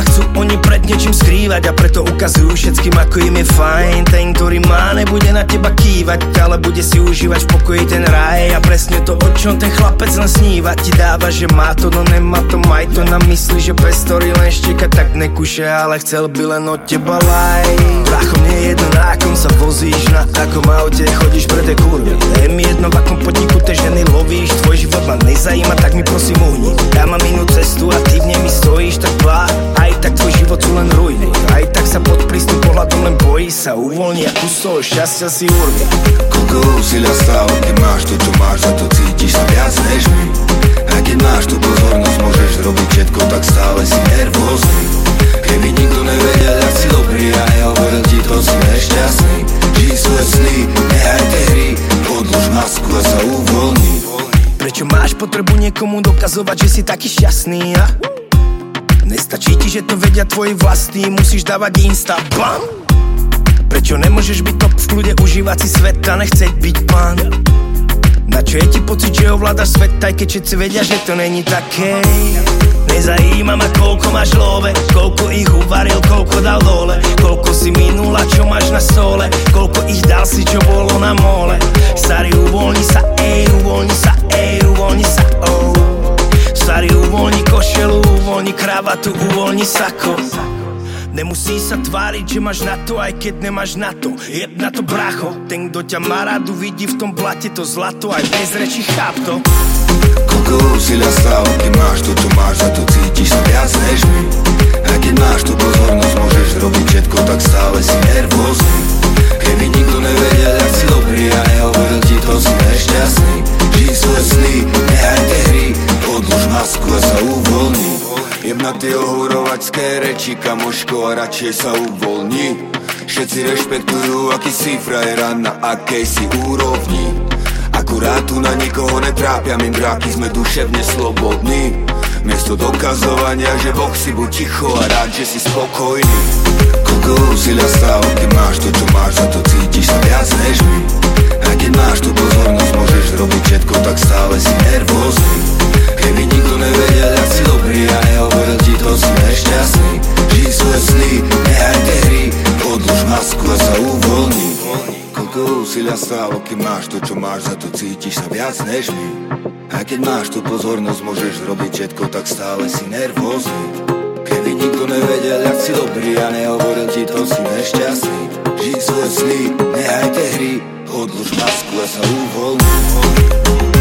sa chcú oni pred niečím skrývať A preto ukazujú všetkým ako im je fajn. Ten, ktorý má, nebude na teba kývať Ale bude si užívať v pokoji ten raj. A presne to, o čom ten chlapec len sníva Ti dáva, že má to, no nemá to Maj to na mysli, že bez story len šteka Tak nekuše, ale chcel by len od teba laj. Bracho, mne je jedno na akom sa vozíš Na akom aute chodíš pre tie kurvy. Je mi jedno v akom podniku tie ženy lovíš Tvoj život ma nezajíma, tak mi prosím uhni bojí sa Uvoľni a kus toho šťastia si urvi Koľko úsilia stálo, keď máš to, čo máš Za to cítiš sa viac než my. A keď máš tú pozornosť, môžeš robiť všetko Tak stále si nervózny. Keby nikto nevedel, jak si dobrý A nehovoril ti to, si nešťastný. Žij svoje sny, nehaj tie hry Odlož masku a sa uvoľni. Prečo máš potrebu niekomu dokazovať, že si taký šťastný, a? Nestačí ti, že to vedia tvoji vlastní, musíš dávať insta, bam! Prečo nemôžeš byť top v kľude, užívať si svet a nechceť byť pán? Na čo je ti pocit, že ovládaš svet, aj keď všetci vedia, že to není také? Nezajíma ma, koľko máš love, koľko ich uvaril, koľko dal dole, koľko si minula, čo máš na stole, koľko ich dal si, čo bolo na mole. Starý, uvoľni sa, ej, uvoľni sa, ej, uvoľni sa, oh. Starý, uvoľni košelu, uvoľni kravatu, uvoľni sako. Nemusí sa tváriť, že máš na to, aj keď nemáš na to. Jeb na to bracho, ten kto ťa má rádu vidí v tom blate to zlato Aj bez reči cháp to. Koľko úsilia stálo, keď máš to, čo máš Za to cítiš sa viac než my. A keď máš tú pozornosť, môžeš robiť všetko Tak stále si nervózny. Keby nikto nevedel, jak si dobrý A nehovoril ti to, si nešťastný. Žij svoje sny, nehaj tie hry Odlož masku a sa uvoľni Jem na tie ohúrovačské reči, kamoško, a radšej sa uvoľni. Všetci rešpektujú, aký si frajera, na akej si úrovni. Akurát tu na nikoho netrápia, my dráky sme duševne slobodní. Miesto dokazovania, že Boh si buď ticho a rád, že si spokojný. Koľko úsilia stálo, keď máš to, čo máš, a sa uvoľni Koľko úsilia stálo, keď máš to, čo máš, za to cítiš sa viac než my? A keď máš tú pozornosť, môžeš robiť všetko, tak stále si nervózny. Keby nikto nevedel, jak si dobrý a nehovoril ti to, si nešťastný. Žij svoje sny, nehaj tie hry, odlož masku a sa uvoľni